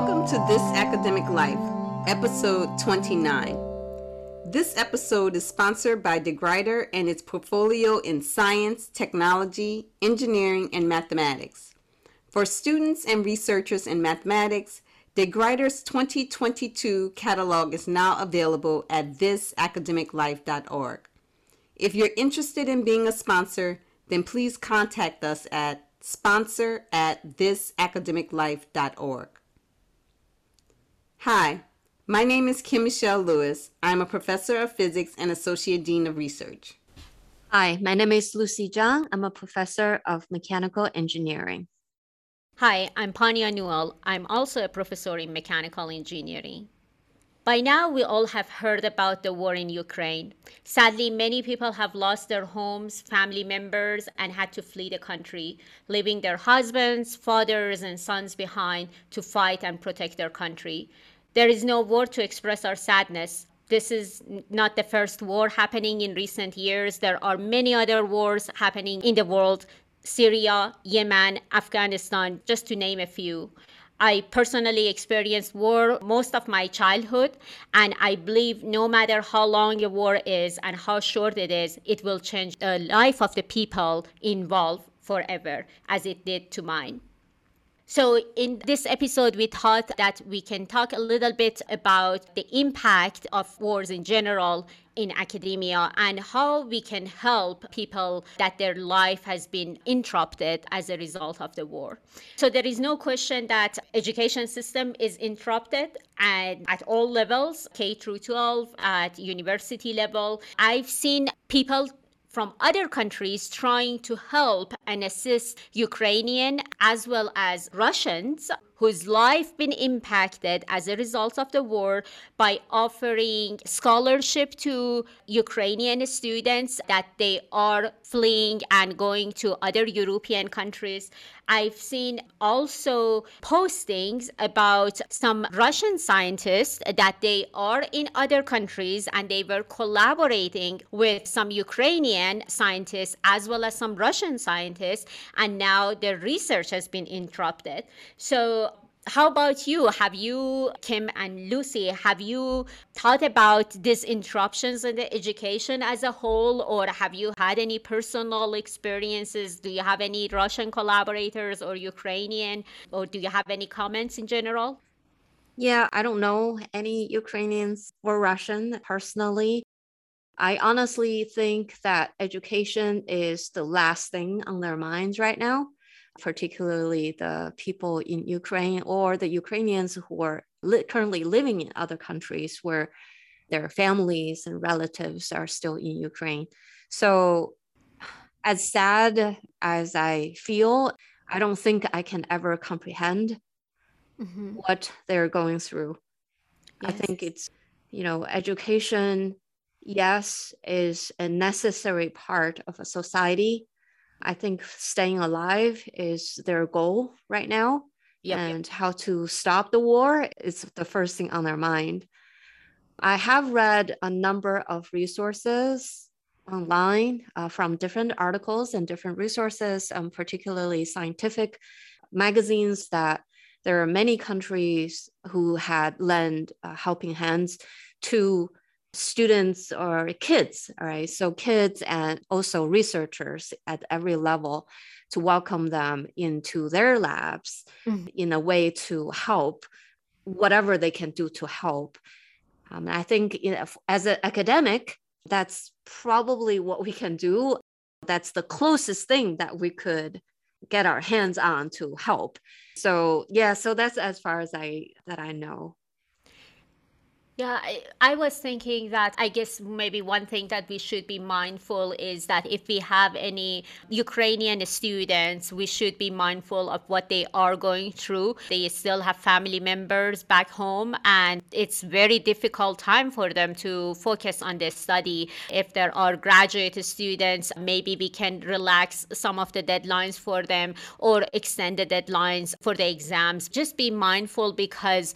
Welcome to This Academic Life, episode 29. This episode is sponsored by DeGruyter and its portfolio in science, technology, engineering, and mathematics. For students and researchers in mathematics, DeGruyter's 2022 catalog is now available at thisacademiclife.org. If you're interested in being a sponsor, then please contact us at sponsor at thisacademiclife.org. Hi, my name is Kim Michelle Lewis. I'm a professor of physics and associate dean of research. Hi, my name is Lucy Zhang. I'm a professor of mechanical engineering. Hi, I'm Pania Newell. I'm also a professor in mechanical engineering. By now, we all have heard about the war in Ukraine. Sadly, many people have lost their homes, family members, and had to flee the country, leaving their husbands, fathers, and sons behind to fight and protect their country. There is no word to express our sadness. This is not the first war happening in recent years. There are many other wars happening in the world Syria, Yemen, Afghanistan, just to name a few. I personally experienced war most of my childhood, and I believe no matter how long a war is and how short it is, it will change the life of the people involved forever, as it did to mine. So, in this episode, we thought that we can talk a little bit about the impact of wars in general in academia and how we can help people that their life has been interrupted as a result of the war. So, there is no question that education system is interrupted and at all levels, K through 12, at university level. I've seen people from other countries trying to help and assist Ukrainian as well as Russians whose life been impacted as a result of the war by offering scholarship to Ukrainian students that they are fleeing and going to other European countries. I've seen also postings about some Russian scientists that they are in other countries and they were collaborating with some Ukrainian scientists as well as some Russian scientists, and now their research has been interrupted. So how about you? Have you, Kim and Lucy, have you thought about these interruptions in the education as a whole, or have you had any personal experiences? Do you have any Russian collaborators or Ukrainian, or do you have any comments in general? Yeah, I don't know any Ukrainians or Russian personally. I honestly think that education is the last thing on their minds right now particularly the people in Ukraine or the Ukrainians who are li- currently living in other countries where their families and relatives are still in Ukraine. So, as sad as I feel, I don't think I can ever comprehend mm-hmm. what they're going through. Yes. I think it's, you know, education, yes, is a necessary part of a society I think staying alive is their goal right now. Yep, and yep. how to stop the war is the first thing on their mind. I have read a number of resources online uh, from different articles and different resources, um, particularly scientific magazines, that there are many countries who had lent uh, helping hands to students or kids, all right? So kids and also researchers at every level to welcome them into their labs mm-hmm. in a way to help whatever they can do to help. Um, I think you know, as an academic, that's probably what we can do. That's the closest thing that we could get our hands on to help. So yeah, so that's as far as I that I know. Yeah, I, I, was thinking that I guess maybe one thing that we should be mindful is that if we have any Ukrainian students, we should be mindful of what they are going through. They still have family members back home, and it's very difficult time for them to focus on their study. If there are graduate students, maybe we can relax some of the deadlines for them or extend the deadlines for the exams. Just be mindful because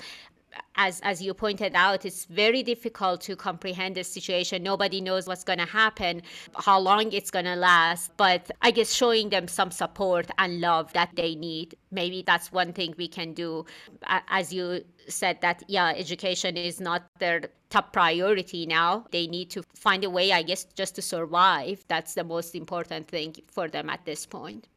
as as you pointed out, it's very difficult to comprehend the situation. Nobody knows what's going to happen, how long it's going to last. But I guess showing them some support and love that they need, maybe that's one thing we can do. As you said, that yeah, education is not their top priority now. They need to find a way, I guess, just to survive. That's the most important thing for them at this point.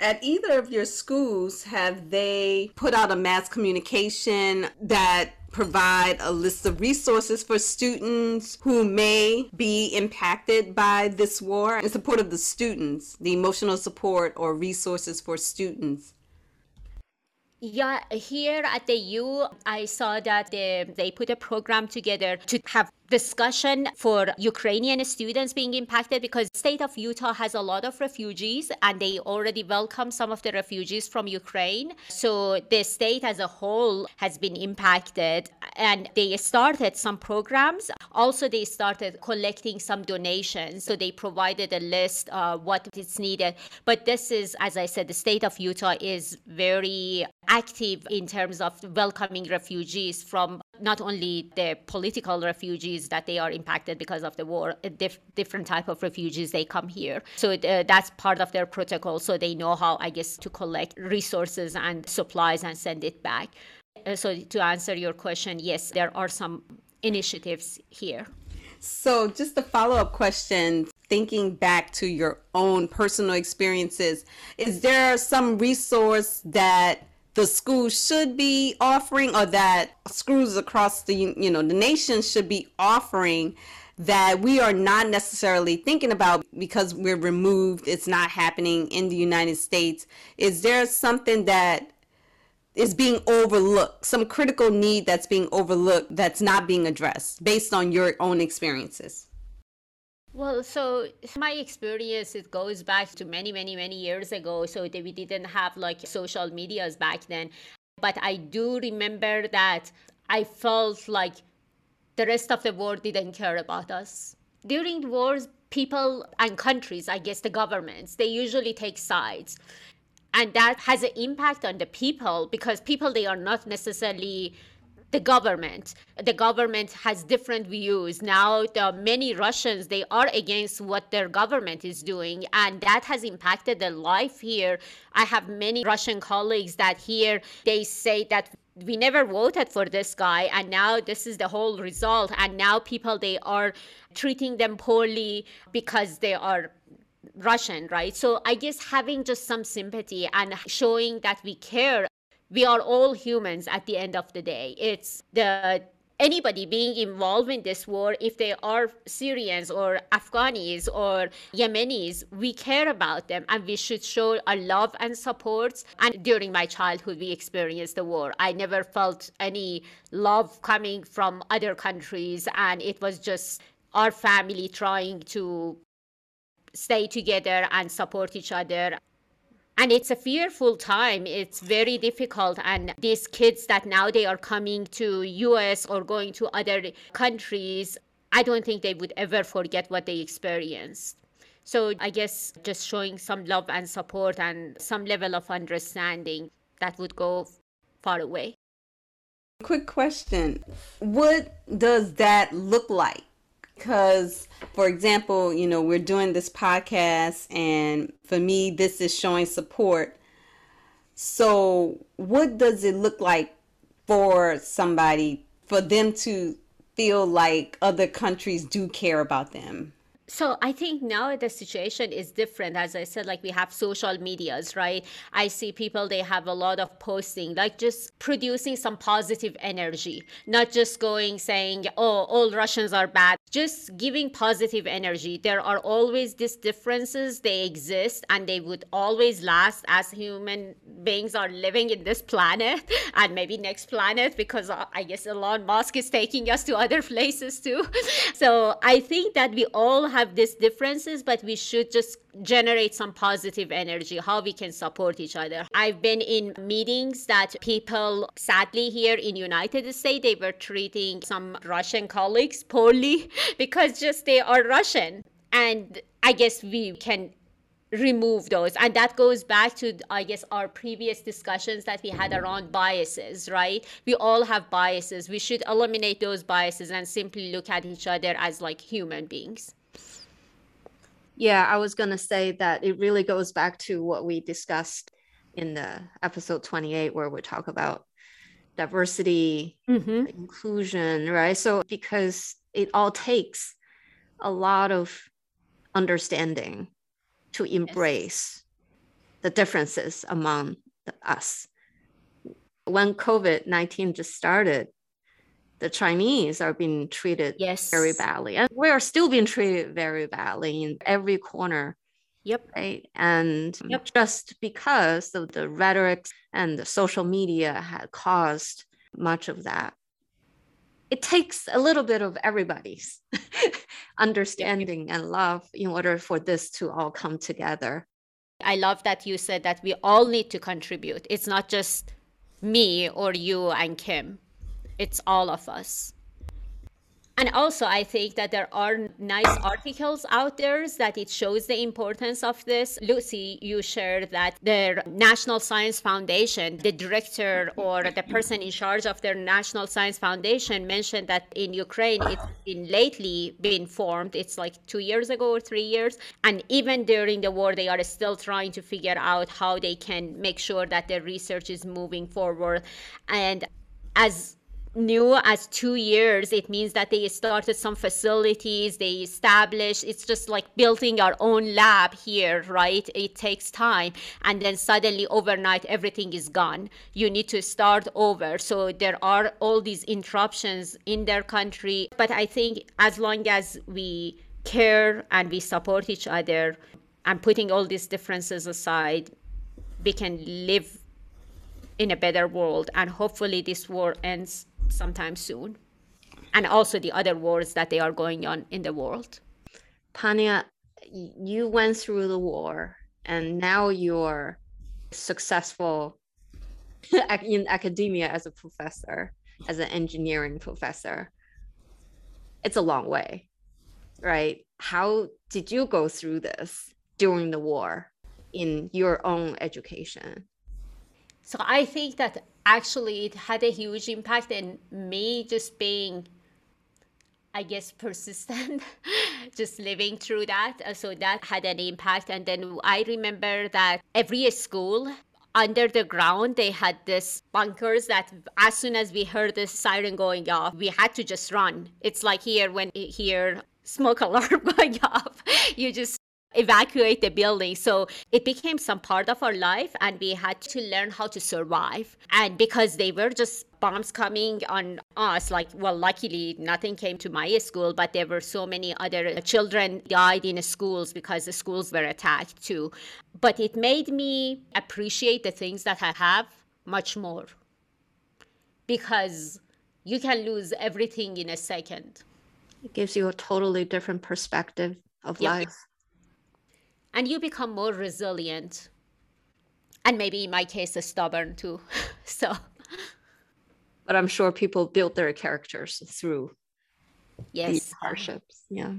At either of your schools, have they put out a mass communication that provide a list of resources for students who may be impacted by this war in support of the students, the emotional support or resources for students? Yeah, here at the U, I saw that they, they put a program together to have discussion for Ukrainian students being impacted because state of Utah has a lot of refugees and they already welcome some of the refugees from Ukraine. So the state as a whole has been impacted and they started some programs. Also, they started collecting some donations. So they provided a list of what is needed. But this is, as I said, the state of Utah is very active in terms of welcoming refugees from not only the political refugees that they are impacted because of the war, dif- different type of refugees they come here. So uh, that's part of their protocol. So they know how, I guess, to collect resources and supplies and send it back. Uh, so to answer your question, yes, there are some initiatives here. So just a follow up question thinking back to your own personal experiences, is there some resource that the school should be offering or that schools across the you know the nation should be offering that we are not necessarily thinking about because we're removed it's not happening in the United States. Is there something that is being overlooked some critical need that's being overlooked that's not being addressed based on your own experiences well, so my experience it goes back to many, many, many years ago. So we didn't have like social medias back then, but I do remember that I felt like the rest of the world didn't care about us during wars. People and countries, I guess the governments, they usually take sides, and that has an impact on the people because people they are not necessarily the government. The government has different views. Now the many russians they are against what their government is doing and that has impacted their life here. I have many russian colleagues that here they say that we never voted for this guy and now this is the whole result and now people they are treating them poorly because they are Russian, right? So I guess having just some sympathy and showing that we care we are all humans at the end of the day. It's the anybody being involved in this war, if they are Syrians or Afghanis or Yemenis, we care about them and we should show our love and support. And during my childhood, we experienced the war. I never felt any love coming from other countries, and it was just our family trying to stay together and support each other and it's a fearful time. It's very difficult. And these kids that now they are coming to us or going to other countries i don't think they would ever forget what they experienced. So i guess just showing some love and support and some level of understanding that would go far away. Quick question. What does that look like because for example you know we're doing this podcast and for me this is showing support. So what does it look like for somebody for them to feel like other countries do care about them? So i think now the situation is different. As i said like we have social medias right? I see people they have a lot of posting like just producing some positive energy not just going saying oh all russians are bad just giving positive energy. There are always these differences. They exist and they would always last as human beings are living in this planet and maybe next planet because uh, i guess elon musk is taking us to other places too. So i think that we all have have these differences, but we should just generate some positive energy, how we can support each other. I've been in meetings that people, sadly here in United States, they were treating some Russian colleagues poorly because just they are Russian. And I guess we can remove those. And that goes back to i guess our previous discussions that we had around biases right? We all have biases. We should eliminate those biases and simply look at each other as like human beings. Yeah i was going to say that it really goes back to what we discussed in the episode 28 where we talk about diversity mm-hmm. inclusion right? So because it all takes a lot of understanding to embrace yes. the differences among the, us. When COVID 19 just started, the Chinese are being treated yes. very badly. And we are still being treated very badly in every corner. Yep. Right. And yep. just because of the rhetoric and the social media had caused much of that. It takes a little bit of everybody's understanding and love in order for this to all come together. I love that you said that we all need to contribute. It's not just me or you and Kim, it's all of us. And also, I think that there are nice articles out there that it shows the importance of this. Lucy, you shared that the National Science Foundation, the director or the person in charge of their National Science Foundation mentioned that in Ukraine it's been lately been formed. It's like two years ago or three years. And even during the war, they are still trying to figure out how they can make sure that their research is moving forward. And as new as two years it means that they started some facilities they established it's just like building our own lab here right? It takes time. And then suddenly overnight everything is gone. You need to start over. So there are all these interruptions in their country. But i think as long as we care and we support each other and putting all these differences aside we can live in a better world. And hopefully this war ends sometime soon. And also the other wars that they are going on in the world. Pania, you went through the war and now you're successful in academia as a professor, as an engineering professor. It's a long way, right? How did you go through this during the war in your own education? So I think that actually it had a huge impact and me just being I guess persistent, just living through that. Uh, so that had an impact. And then I remember that every school under the ground they had this bunkers that as soon as we heard the siren going off we had to just run it's like here when hear smoke alarm going off you just evacuate the building. So it became some part of our life, and we had to learn how to survive. And because they were just bombs coming on us, like, well, luckily nothing came to my school, but there were so many other children died in schools because the schools were attacked too. But it made me appreciate the things that I have much more because you can lose everything in a second. It gives you a totally different perspective of yep. life and you become more resilient and maybe in my case a stubborn too so but i'm sure people build their characters through yes these hardships yeah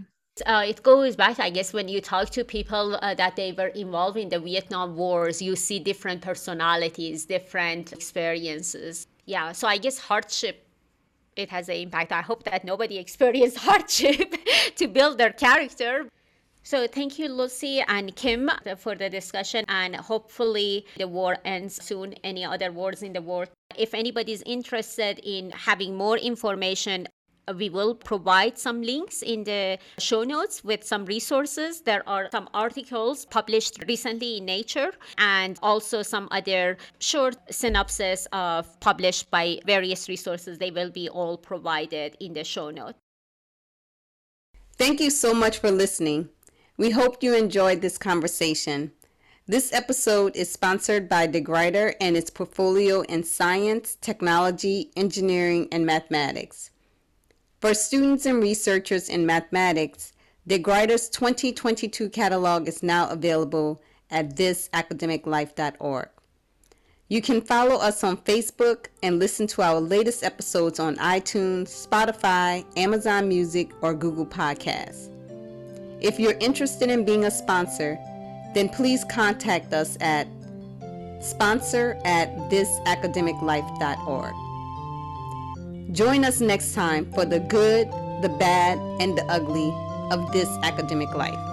uh, it goes back, I guess, when you talk to people uh, that they were involved in the Vietnam Wars, you see different personalities, different experiences. Yeah, so I guess hardship it has an impact. I hope that nobody experienced hardship to build their character. So thank you, Lucy and Kim, for the discussion, and hopefully the war ends soon. Any other wars in the world? If anybody is interested in having more information we will provide some links in the show notes with some resources. There are some articles published recently in Nature and also some other short synopsis of published by various resources. They will be all provided in the show notes. Thank you so much for listening. We hope you enjoyed this conversation. This episode is sponsored by DeGruyter and its portfolio in science, technology, engineering, and mathematics. For students and researchers in mathematics, DeGruyter's 2022 catalog is now available at thisacademiclife.org. You can follow us on Facebook and listen to our latest episodes on iTunes, Spotify, Amazon Music, or Google Podcasts. If you're interested in being a sponsor, then please contact us at sponsor at thisacademiclife.org. Join us next time for the good, the bad, and the ugly of this academic life.